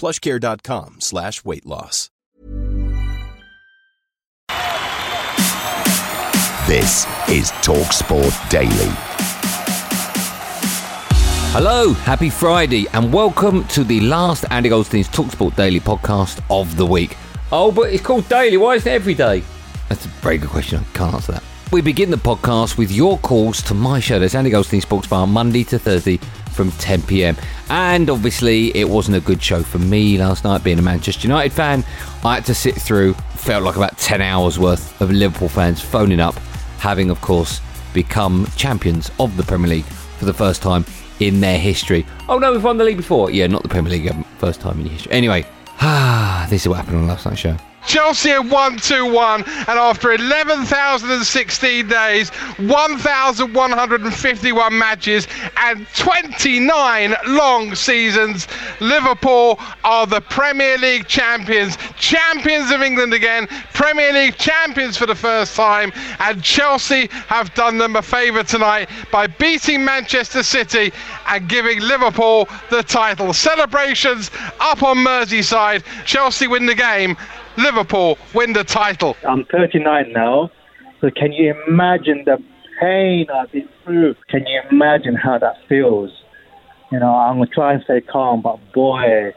plushcare.com slash weight loss. This is TalkSport Daily. Hello, happy Friday, and welcome to the last Andy Goldstein's Talksport Daily podcast of the week. Oh, but it's called daily. Why isn't it every day? That's a very good question. I can't answer that. We begin the podcast with your calls to my show. That's Andy Goldstein Sports Bar, Monday to Thursday from 10 pm. And obviously, it wasn't a good show for me last night, being a Manchester United fan. I had to sit through, felt like about 10 hours worth of Liverpool fans phoning up, having, of course, become champions of the Premier League for the first time in their history. Oh no, we've won the league before. Yeah, not the Premier League, um, first time in history. Anyway, ah, this is what happened on last night's show. Chelsea have won 2 1, and after 11,016 days, 1,151 matches, and 29 long seasons, Liverpool are the Premier League champions. Champions of England again, Premier League champions for the first time, and Chelsea have done them a favour tonight by beating Manchester City and giving Liverpool the title. Celebrations up on Merseyside. Chelsea win the game. Liverpool win the title. I'm 39 now, so can you imagine the pain I've been through? Can you imagine how that feels? You know, I'm gonna try and stay calm, but boy,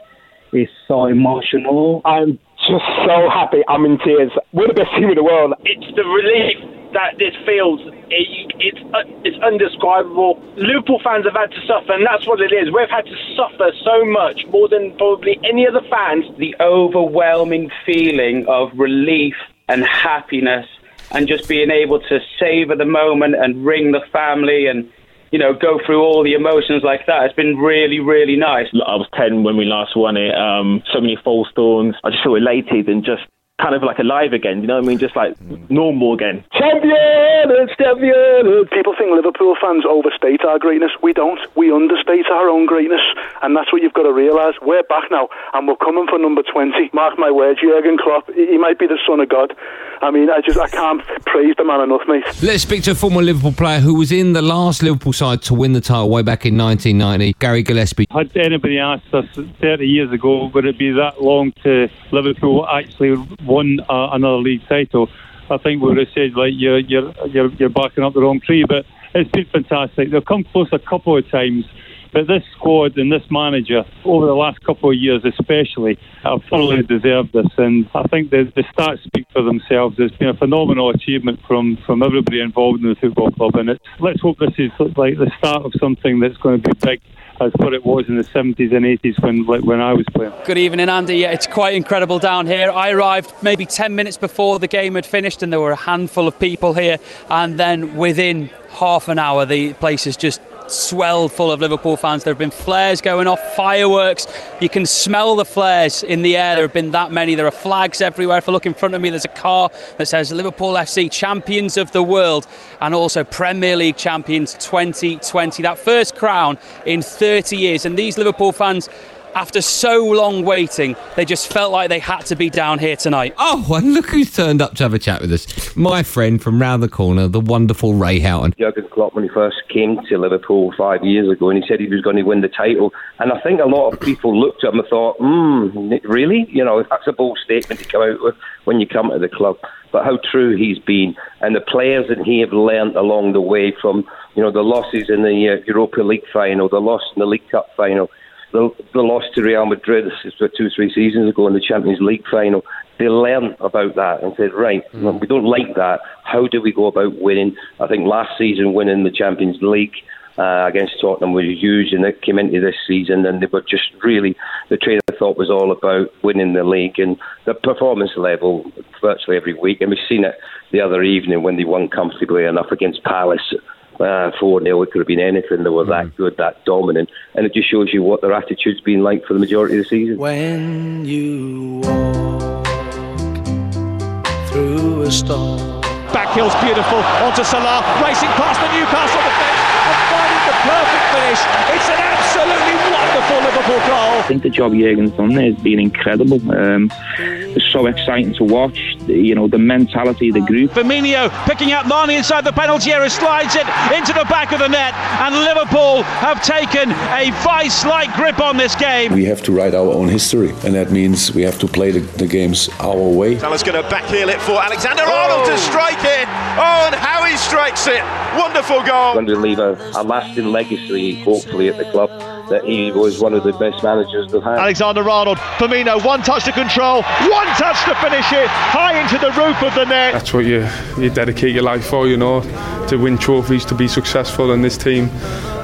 it's so emotional. I'm just so happy. I'm in tears. We're the best team in the world. It's the relief that this feels. It, it's uh, it's undescribable. Liverpool fans have had to suffer, and that's what it is. We've had to suffer so much more than probably any other fans. The overwhelming feeling of relief and happiness, and just being able to savor the moment and ring the family and you know, go through all the emotions like that. It's been really, really nice. I was 10 when we last won it. Um, so many false dawns. I just feel elated and just kind of like alive again. You know what I mean? Just like mm. normal again. Champion, champion. People think Liverpool fans overstate our greatness. We don't. We understate our own greatness, and that's what you've got to realise. We're back now, and we're coming for number twenty. Mark my words, Jurgen Klopp. He might be the son of God. I mean, I just I can't praise the man enough, mate. Let's speak to a former Liverpool player who was in the last Liverpool side to win the title way back in 1990, Gary Gillespie. Had anybody asked us 30 years ago, would it be that long to Liverpool actually won uh, another league title? I think we would have said like you're you're you're, you're backing up the wrong tree, but it's been fantastic. They've come close a couple of times. But this squad and this manager, over the last couple of years especially, have thoroughly deserved this. And I think the, the stats speak for themselves. It's been a phenomenal achievement from, from everybody involved in the football club. And it's, let's hope this is like the start of something that's going to be big as what it was in the 70s and 80s when like, when I was playing. Good evening, Andy. Yeah, it's quite incredible down here. I arrived maybe 10 minutes before the game had finished, and there were a handful of people here. And then within half an hour, the place is just swelled full of Liverpool fans. There have been flares going off, fireworks. You can smell the flares in the air. There have been that many. There are flags everywhere. If I look in front of me, there's a car that says Liverpool FC champions of the world and also Premier League champions 2020. That first crown in 30 years. And these Liverpool fans after so long waiting, they just felt like they had to be down here tonight. Oh, and look who's turned up to have a chat with us. My friend from round the corner, the wonderful Ray Houghton. Jurgen Klopp, when he first came to Liverpool five years ago, and he said he was going to win the title. And I think a lot of people looked at him and thought, hmm, really? You know, that's a bold statement to come out with when you come to the club. But how true he's been, and the players that he have learnt along the way from, you know, the losses in the uh, Europa League final, the loss in the League Cup final the, the loss to Real Madrid two, or three seasons ago in the Champions League final, they learned about that and said, right, mm. we don't like that. How do we go about winning? I think last season winning the Champions League uh, against Tottenham was huge, and it came into this season, and they were just really the trainer thought was all about winning the league and the performance level virtually every week, and we've seen it the other evening when they won comfortably enough against Palace. Uh, 4 0, it could have been anything. They were that mm. good, that dominant. And it just shows you what their attitude's been like for the majority of the season. When you walk through a storm. Backhill's beautiful onto Salah, racing past the Newcastle defence and finding the perfect finish. It's an absolutely wonderful Liverpool goal. I think the job Jurgen's done there has been incredible. Um, it's so exciting to watch. You know, the mentality of the group. Firmino picking out Mané inside the penalty area, slides it into the back of the net, and Liverpool have taken a vice-like grip on this game. We have to write our own history, and that means we have to play the, the games our way. Salah's going to backheel it for Alexander Arnold oh. to strike it. Oh, and how he strikes it! Wonderful goal. Going to leave a, a lasting legacy, hopefully, at the club that he was one of the best managers they've had. Alexander Arnold, Firmino, one touch to control, one touch to finish it, high into the roof of the net. That's what you you dedicate your life for, you know, to win trophies, to be successful, and this team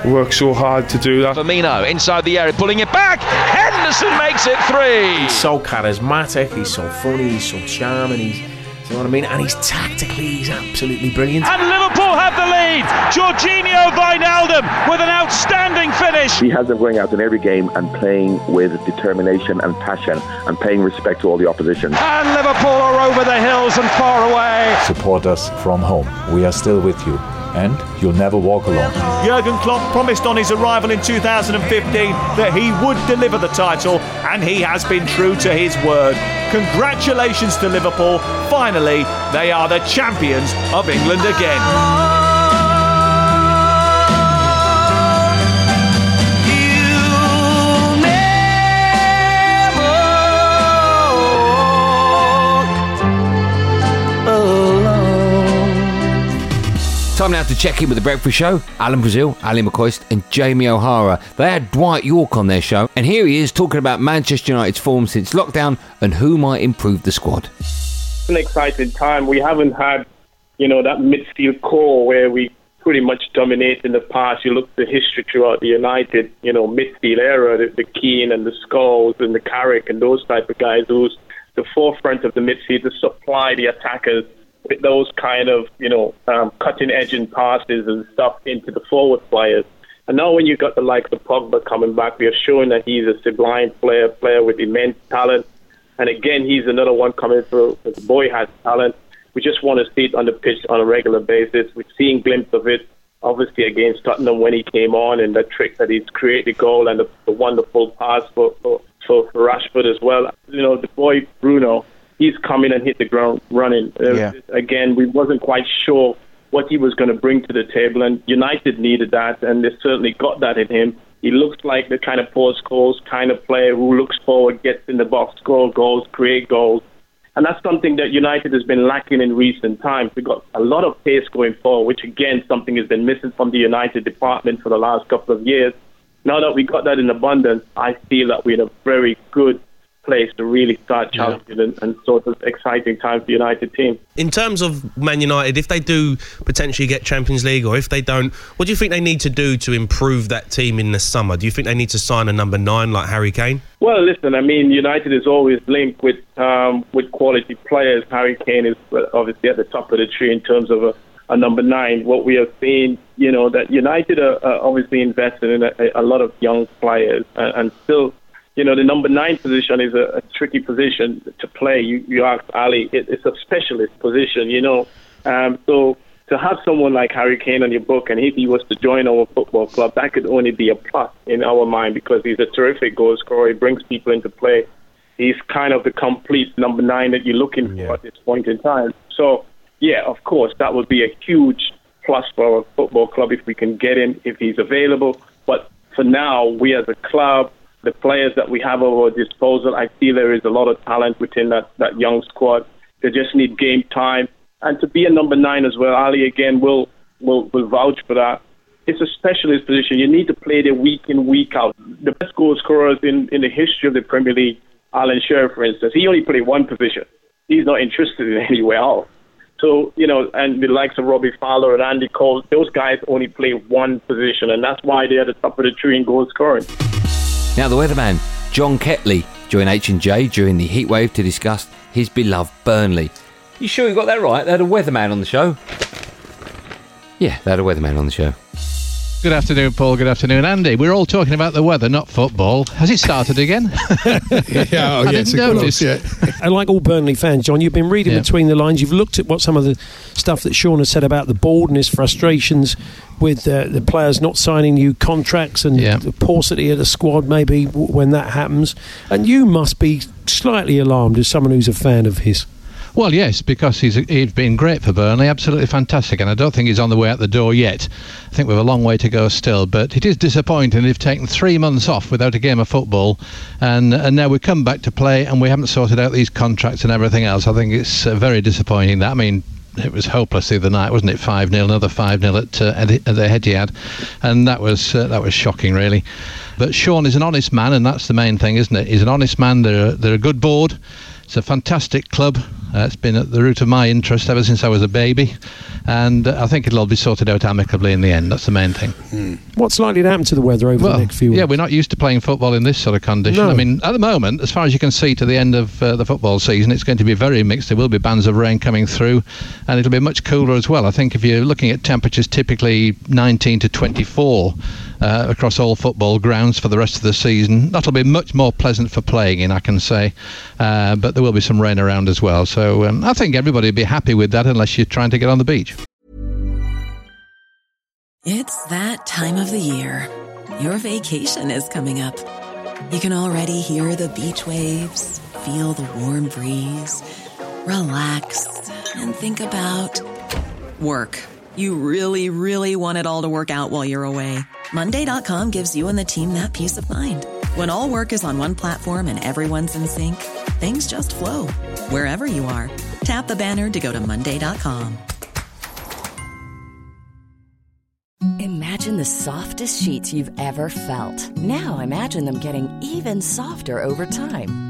works so hard to do that. Firmino inside the area, pulling it back. Henderson makes it three. He's so charismatic, he's so funny, he's so charming, he's you know what I mean? And he's tactically, he's absolutely brilliant. And Liverpool have the lead. Georginio Wijnaldum with an outstanding finish. He has them going out in every game and playing with determination and passion and paying respect to all the opposition. And Liverpool are over the hills and far away. Support us from home. We are still with you and you'll never walk alone. Jurgen Klopp promised on his arrival in 2015 that he would deliver the title, and he has been true to his word. Congratulations to Liverpool. Finally, they are the champions of England again. Time now to check in with the Breakfast Show. Alan Brazil, Ally McCoist, and Jamie O'Hara. They had Dwight Yorke on their show, and here he is talking about Manchester United's form since lockdown and who might improve the squad. It's an exciting time. We haven't had, you know, that midfield core where we pretty much dominate in the past. You look at the history throughout the United, you know, midfield era, the, the Keane and the Scholes and the Carrick and those type of guys who's the forefront of the midfield to supply the attackers with those kind of, you know, um, cutting edge and passes and stuff into the forward players. And now when you've got the likes of Pogba coming back, we are showing that he's a sublime player, player with immense talent. And again, he's another one coming through. The boy has talent. We just want to see it on the pitch on a regular basis. We're seeing glimpses of it, obviously against Tottenham when he came on, and the trick that he's created the goal and the, the wonderful pass for, for, for Rashford as well. You know, the boy Bruno, he's come in and hit the ground running. Uh, yeah. Again, we wasn't quite sure what he was going to bring to the table, and United needed that, and they certainly got that in him. He looks like the kind of post goals kind of player who looks forward, gets in the box, score goals, create goals. And that's something that United has been lacking in recent times. We've got a lot of pace going forward, which again, something has been missing from the United department for the last couple of years. Now that we got that in abundance, I feel that we're in a very good place to really start challenging yeah. and, and, sort of exciting time for the United team. In terms of Man United, if they do potentially get Champions League or if they don't, what do you think they need to do to improve that team in the summer? Do you think they need to sign a number nine like Harry Kane? Well, listen, I mean, United is always linked with um, with quality players. Harry Kane is obviously at the top of the tree in terms of a, a number nine. What we have seen, you know, that United are, are obviously invested in a, a, lot of young players and, and still you know, the number nine position is a, a tricky position to play. You, you ask Ally, it, it's a specialist position, you know. Um, so to have someone like Harry Kane on your book, and if he was to join our football club, that could only be a plus in our mind because he's a terrific goal scorer. He brings people into play. He's kind of the complete number nine that you're looking yeah. for at this point in time. So, yeah, of course, that would be a huge plus for our football club if we can get him, if he's available. But for now, we as a club, the players that we have at our disposal, I feel there is a lot of talent within that, that young squad. They just need game time. And to be a number nine as well, Ally again will will will vouch for that. it's a specialist position. You need to play there week in, week out. The best goal scorers in, in the history of the Premier League, Alan Shearer, for instance, he only played one position. He's not interested in anywhere else. So, you know, and the likes of Robbie Fowler and Andy Cole, those guys only play one position, and that's why they're at the top of the tree in goal scoring. Now, the weatherman, John Kettley, joined H&J during the heatwave to discuss his beloved Burnley. You sure you got that right? They had a weatherman on the show. Yeah, they had a weatherman on the show. Good afternoon, Paul. Good afternoon, Andy. We're all talking about the weather, not football. Has it started again? yeah, oh, I yes, didn't of notice. course, yeah. and like all Burnley fans, John, you've been reading Yeah. between the lines. You've looked at what some of the stuff that Sean has said about the board and his frustrations with uh, the players not signing new contracts and the paucity of the squad, maybe w- when that happens. And you must be slightly alarmed as someone who's a fan of his. Well, yes, because he's he's been great for Burnley, absolutely fantastic, and I don't think he's on the way out the door yet. I think we've a long way to go still, but it is disappointing. They've taken three months off without a game of football, and and now we come back to play, and we haven't sorted out these contracts and everything else. I think it's uh, very disappointing. That I mean. It was hopeless the other night, wasn't it? Five 0 another five 0 at, uh, at, the Etihad, and that was uh, that was shocking, really. But Sean is an honest man, and that's the main thing, isn't it? He's an honest man. They're they're a good board. It's a fantastic club. Uh, it's been at the root of my interest ever since I was a baby, and uh, I think it'll all be sorted out amicably in the end. That's the main thing. What's likely to happen to the weather over Well, the next few weeks? yeah, we're not used to playing football in this sort of condition. No. I mean, at the moment, as far as you can see to the end of uh, the football season, it's going to be very mixed. There will be bands of rain coming through, and it'll be much cooler as well. I think if you're looking at temperatures typically 19 to 24 uh, across all football grounds for the rest of the season, that'll be much more pleasant for playing in, I can say. Uh, but there will be some rain around as well. So um, I think everybody will be happy with that unless you're trying to get on the beach. It's that time of the year. Your vacation is coming up. You can already hear the beach waves, feel the warm breeze, relax, and think about work. You really, really want it all to work out while you're away. Monday.com gives you and the team that peace of mind. When all work is on one platform and everyone's in sync, things just flow wherever you are. Tap the banner to go to Monday.com. Imagine the softest sheets you've ever felt. Now imagine them getting even softer over time.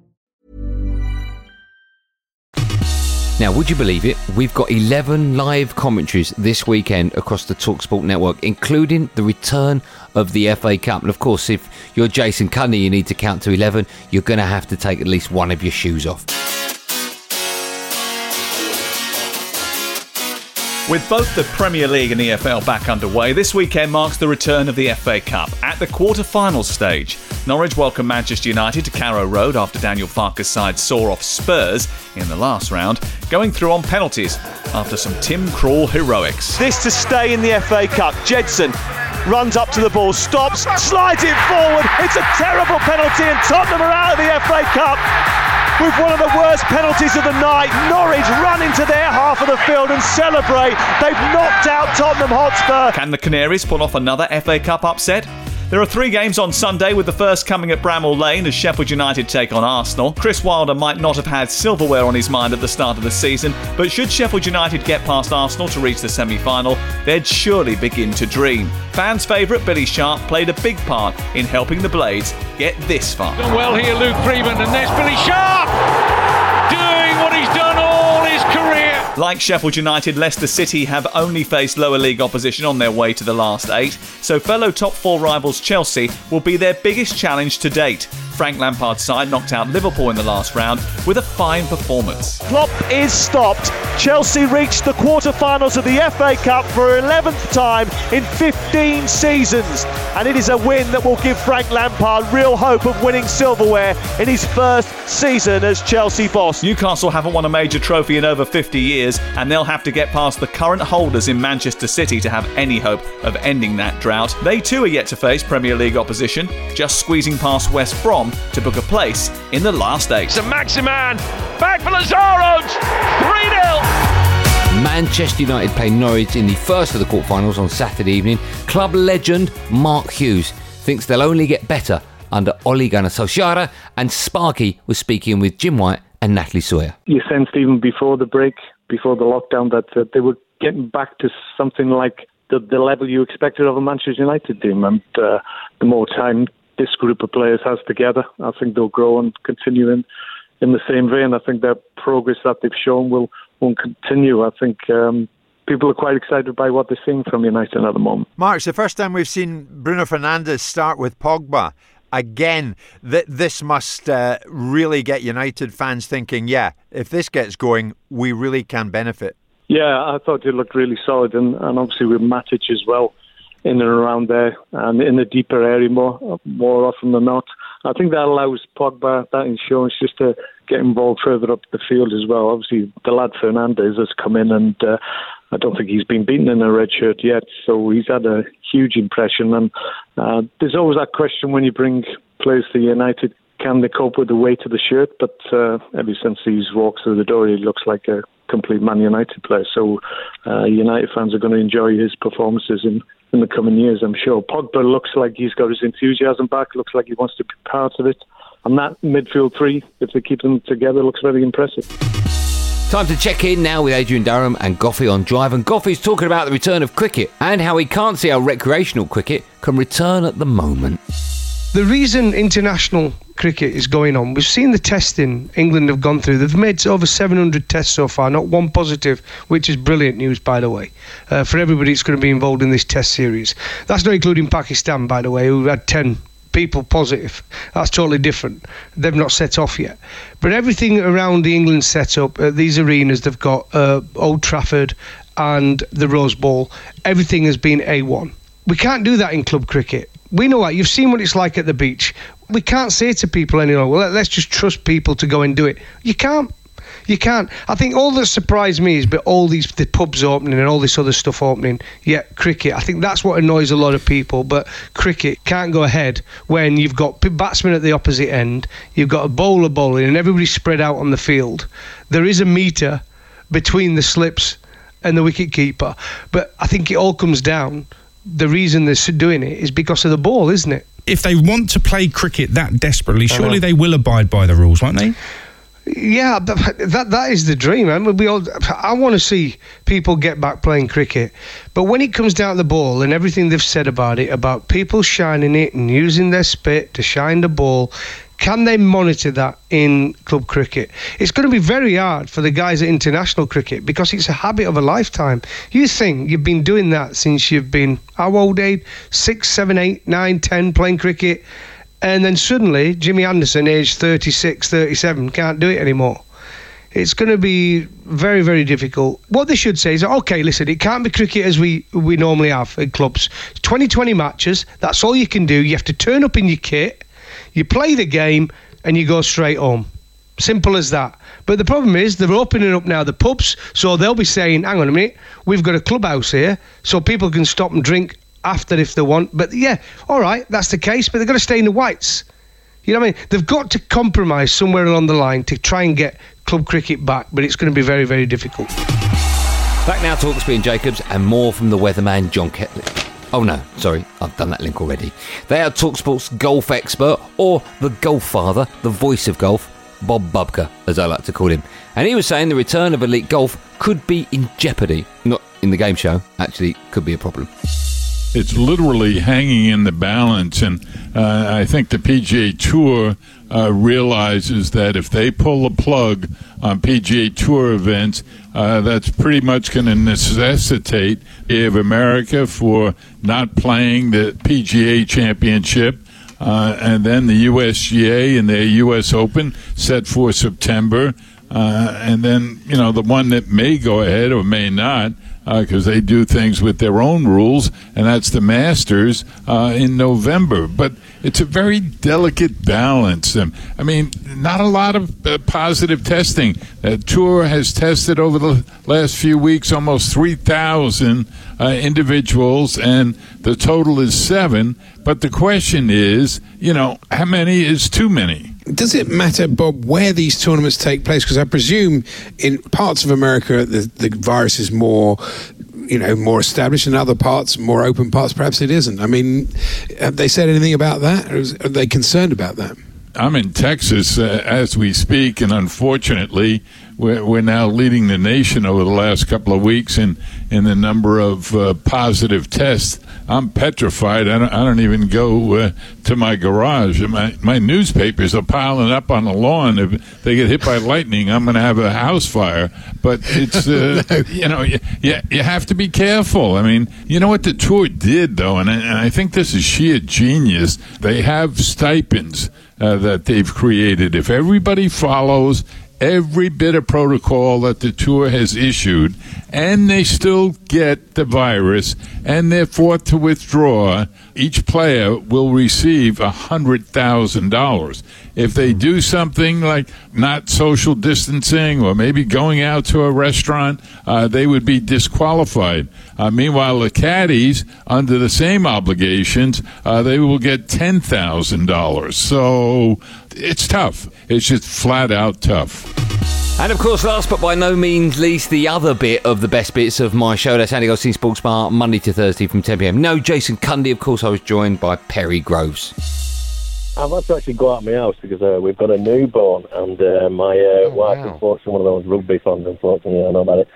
Now, would you believe it? We've got 11 live commentaries this weekend across the Talksport network, including the return of the FA Cup. And of course, if you're Jason Cundy, you need to count to 11, you're going to have to take at least one of your shoes off. With both the Premier League and the EFL back underway, this weekend marks the return of the FA Cup. At the quarter-final stage, Norwich welcome Manchester United to Carrow Road after Daniel Farke's side saw off Spurs in the last round, going through on penalties after some Tim Krul heroics. This to stay in the FA Cup. Gedson runs up to the ball, stops, slides it forward. It's a terrible penalty, and Tottenham are out of the FA Cup with one of the worst penalties of the night. Norwich run into their half of the field and celebrate. They've knocked out Tottenham Hotspur. Can the Canaries pull off another FA Cup upset? There are three games on Sunday, with the first coming at Bramall Lane as Sheffield United take on Arsenal. Chris Wilder might not have had silverware on his mind at the start of the season, but should Sheffield United get past Arsenal to reach the semi final, they'd surely begin to dream. Fans' favourite Billy Sharp played a big part in helping the Blades get this far. Well here, Luke Freeman, and there's Billy Sharp Like Sheffield United, Leicester City have only faced lower league opposition on their way to the last eight, so fellow top four rivals Chelsea will be their biggest challenge to date. Frank Lampard's side knocked out Liverpool in the last round with a fine performance. Klopp is stopped. Chelsea reached the quarter-finals of the FA Cup for 11th time in 15 seasons, and it is a win that will give Frank Lampard real hope of winning silverware in his first season as Chelsea boss. Newcastle haven't won a major trophy in over 50 years, and they'll have to get past the current holders in Manchester City to have any hope of ending that drought. They too are yet to face Premier League opposition, just squeezing past West Brom to book a place in the last eight. Saint-Maximin, back for Lazaro, 3 0. Manchester United play Norwich in the first of the quarterfinals on Saturday evening. Club legend Mark Hughes thinks they'll only get better under Ole Gunnar Solskjaer, and Sparky was speaking with Jim White and Natalie Sawyer. You sensed even before the break, before the lockdown, that uh, they were getting back to something like the, the level you expected of a Manchester United team, and uh, the more time this group of players has together, I think they'll grow and continue in in the same vein. I think their progress that they've shown will will continue. I think um, people are quite excited by what they're seeing from United at the moment. Mark, it's the first time we've seen Bruno Fernandes start with Pogba. Again, th- this must uh, really get United fans thinking, yeah, if this gets going, we really can benefit. Yeah, I thought it looked really solid, and, and obviously with Matic as well in and around there and in the deeper area more more often than not. I think that allows Pogba that insurance just to get involved further up the field as well. Obviously, the lad Fernandes has come in and uh, I don't think he's been beaten in a red shirt yet, so he's had a huge impression. And uh, there's always that question when you bring players to United. Can they cope with the weight of the shirt? But uh, ever since he's walked through the door, he looks like a complete Man United player. So uh, United fans are going to enjoy his performances in, in the coming years, I'm sure. Pogba looks like he's got his enthusiasm back, looks like he wants to be part of it. And that midfield three, if they keep them together, looks very impressive. Time to check in now with Adrian Durham and Goughie on drive. And Goughie's talking about the return of cricket and how he can't see how recreational cricket can return at the moment. The reason international cricket is going on, we've seen the testing England have gone through. They've made over 700 tests so far, not one positive, which is brilliant news, by the way, uh, for everybody that's going to be involved in this test series. That's not including Pakistan, by the way, who had 10 people positive. That's totally different. They've not set off yet. But everything around the England setup, uh, these arenas, they've got uh, Old Trafford and the Rose Bowl, everything has been A1. We can't do that in club cricket we know what you've seen what it's like at the beach. We can't say to people anymore, well, let's just trust people to go and do it. You can't. You can't. I think all that surprised me is but all these the pubs opening and all this other stuff opening. Yeah, cricket. I think that's what annoys a lot of people. But cricket can't go ahead when you've got batsmen at the opposite end, you've got a bowler bowling, and everybody's spread out on the field. There is a meter between the slips and the wicket keeper. But I think it all comes down the reason they're doing it is because of the ball, isn't it? If they want to play cricket that desperately, surely they will abide by the rules, won't they? Yeah, that that is the dream. I mean, we all. I want to see people get back playing cricket, but when it comes down to the ball and everything they've said about it, about people shining it and using their spit to shine the ball, can they monitor that in club cricket? It's going to be very hard for the guys at international cricket because it's a habit of a lifetime. You think you've been doing that since you've been how old, age? Six, seven, eight, nine, ten, playing cricket, and then suddenly Jimmy Anderson, age 36, 37, can't do it anymore it's going to be very, very difficult. What they should say is, okay, listen, it can't be cricket as we, we normally have in clubs. 2020 matches, that's all you can do. You have to turn up in your kit. You play the game and you go straight home. Simple as that. But the problem is they're opening up now the pubs, so they'll be saying, "Hang on a minute, we've got a clubhouse here, so people can stop and drink after if they want." But yeah, all right, that's the case. But they've got to stay in the whites. You know what I mean? They've got to compromise somewhere along the line to try and get club cricket back, but it's going to be very, very difficult. Back now to Hawksbee and Jacobs and more from the weatherman John Kettley. Oh no, sorry, I've done that link already. They are Talksport's golf expert, or the golf father, the voice of golf, Bob Bubka, as I like to call him. And he was saying the return of elite golf could be in jeopardy. Not in the game show, actually, could be a problem. It's literally hanging in the balance. And uh, I think the PGA Tour uh, realizes that if they pull the plug on PGA Tour events, uh, that's pretty much going to necessitate of America for not playing the PGA Championship. Uh, and then the USGA and their U.S. Open set for September. Uh, and then, you know, the one that may go ahead or may not because uh, they do things with their own rules, and that's the Masters uh, in November. But it's a very delicate balance. Um, I mean, not a lot of uh, positive testing. The tour has tested over the last few weeks almost 3,000 uh, individuals, and the total is seven. But the question is, you know, how many is too many? Does it matter, Bob, where these tournaments take place? Because I presume in parts of America the, the virus is more you know more established in other parts, more open parts. Perhaps it isn't. I mean, have they said anything about that? Are they concerned about that? I'm in Texas uh, as we speak, and unfortunately, we're, we're, now leading the nation over the last couple of weeks in, in the number of uh, positive tests. I'm petrified. I don't, I don't even go uh, to my garage. My, my newspapers are piling up on the lawn. If they get hit by lightning, I'm going to have a house fire. But it's, uh, no. you know, you, you have to be careful. I mean, you know what the tour did, though, and I, and I think this is sheer genius. They have stipends uh, that they've created. If everybody follows every bit of protocol that the tour has issued, and they still get the virus, and they're forced to withdraw, each player will receive a hundred thousand dollars. If they do something like not social distancing or maybe going out to a restaurant, uh, they would be disqualified. Uh, meanwhile, the caddies, under the same obligations, uh, they will get ten thousand dollars. So it's tough. It's just flat out tough. And of course, last but by no means least, the other bit of the best bits of my show. That's Andy Goldstein Sports Bar, Monday to Thursday from 10 pm. No, Jason Cundy. Of course, I was joined by Perry Groves. I've had to actually go out of my house because uh, we've got a newborn, and uh, my uh, oh, wife, wow. unfortunately, one of those rugby fans, unfortunately, I know about it.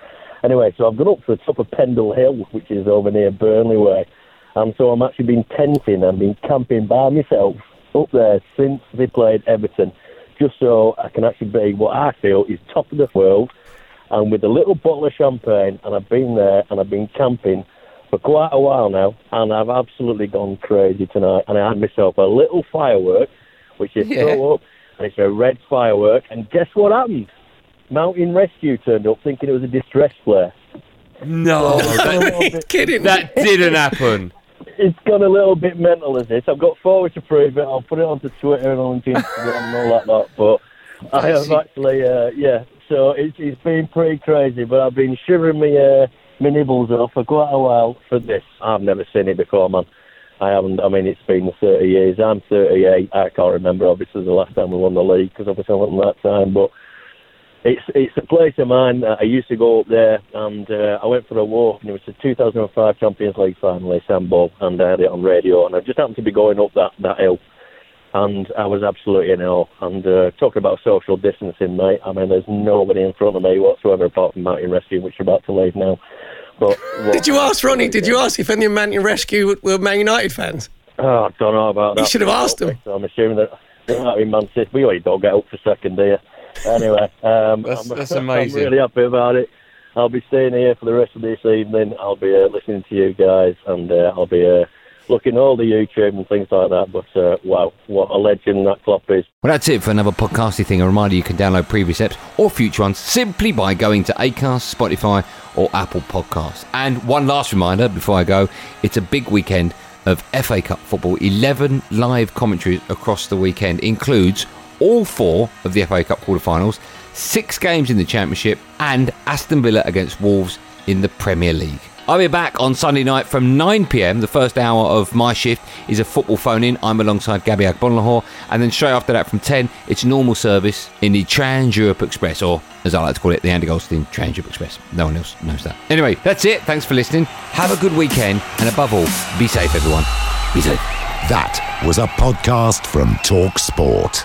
Anyway, so I've gone up to the top of Pendle Hill, which is over near Burnley way, and so I'm actually been tenting and been camping by myself up there since they played Everton, just so I can actually be what I feel is top of the world. And with a little bottle of champagne, and I've been there and I've been camping for quite a while now, and I've absolutely gone crazy tonight. And I had myself a little firework, which is yeah. up, and it's a red firework. And guess what happened? Mountain Rescue turned up thinking it was a distress flare. No, that, kidding. That didn't happen it's gone a little bit mental is this. I've got forward to prove it. I'll put it onto Twitter and on Instagram and all that lot. But I have actually, uh, yeah. So it's, it's been pretty crazy. But I've been shivering my uh, my nibbles off for quite a while for this. I've never seen it before, man. I haven't. I mean, it's been 30 years. I'm 38. I can't remember obviously the last time we won the league because obviously I wasn't that time, but it's it's a place of mine. That I used to go up there, and uh, I went for a walk, and it was the 2005 Champions League final, Istanbul, and I had it on radio, and I just happened to be going up that that hill, and I was absolutely in awe. And uh, talking about social distancing, mate, I mean, there's nobody in front of me whatsoever apart from Mountain Rescue, which are about to leave now. But did you ask Ronnie? Did you ask if any of Mountain Rescue were Man United fans? Oh, I don't know about that. You should have asked them. So I'm assuming that they might be Man City. We already don't get up for second, do you? Anyway, um, that's, I'm, that's amazing. I'm really happy about it. I'll be staying here for the rest of this evening. I'll be uh, listening to you guys, and uh, I'll be uh, looking all the YouTube and things like that. But uh, wow, what a legend that Klopp is. Well, that's it for another podcasty thing. A reminder you can download previous eps or future ones simply by going to Acast, Spotify, or Apple Podcasts. And one last reminder before I go it's a big weekend of FA Cup football. 11 live commentaries across the weekend includes all four of the FA Cup quarter-finals, six games in the Championship, and Aston Villa against Wolves in the Premier League. I'll be back on Sunday night from 9pm. The first hour of my shift is a football phone in. I'm alongside Gabby Agbonlahor. And then straight after that from 10, it's normal service in the Trans Europe Express, or as I like to call it, the Andy Goldstein Trans Europe Express. No one else knows that. Anyway, that's it. Thanks for listening. Have a good weekend. And above all, be safe, everyone. Be safe. That was a podcast from Talk Sport.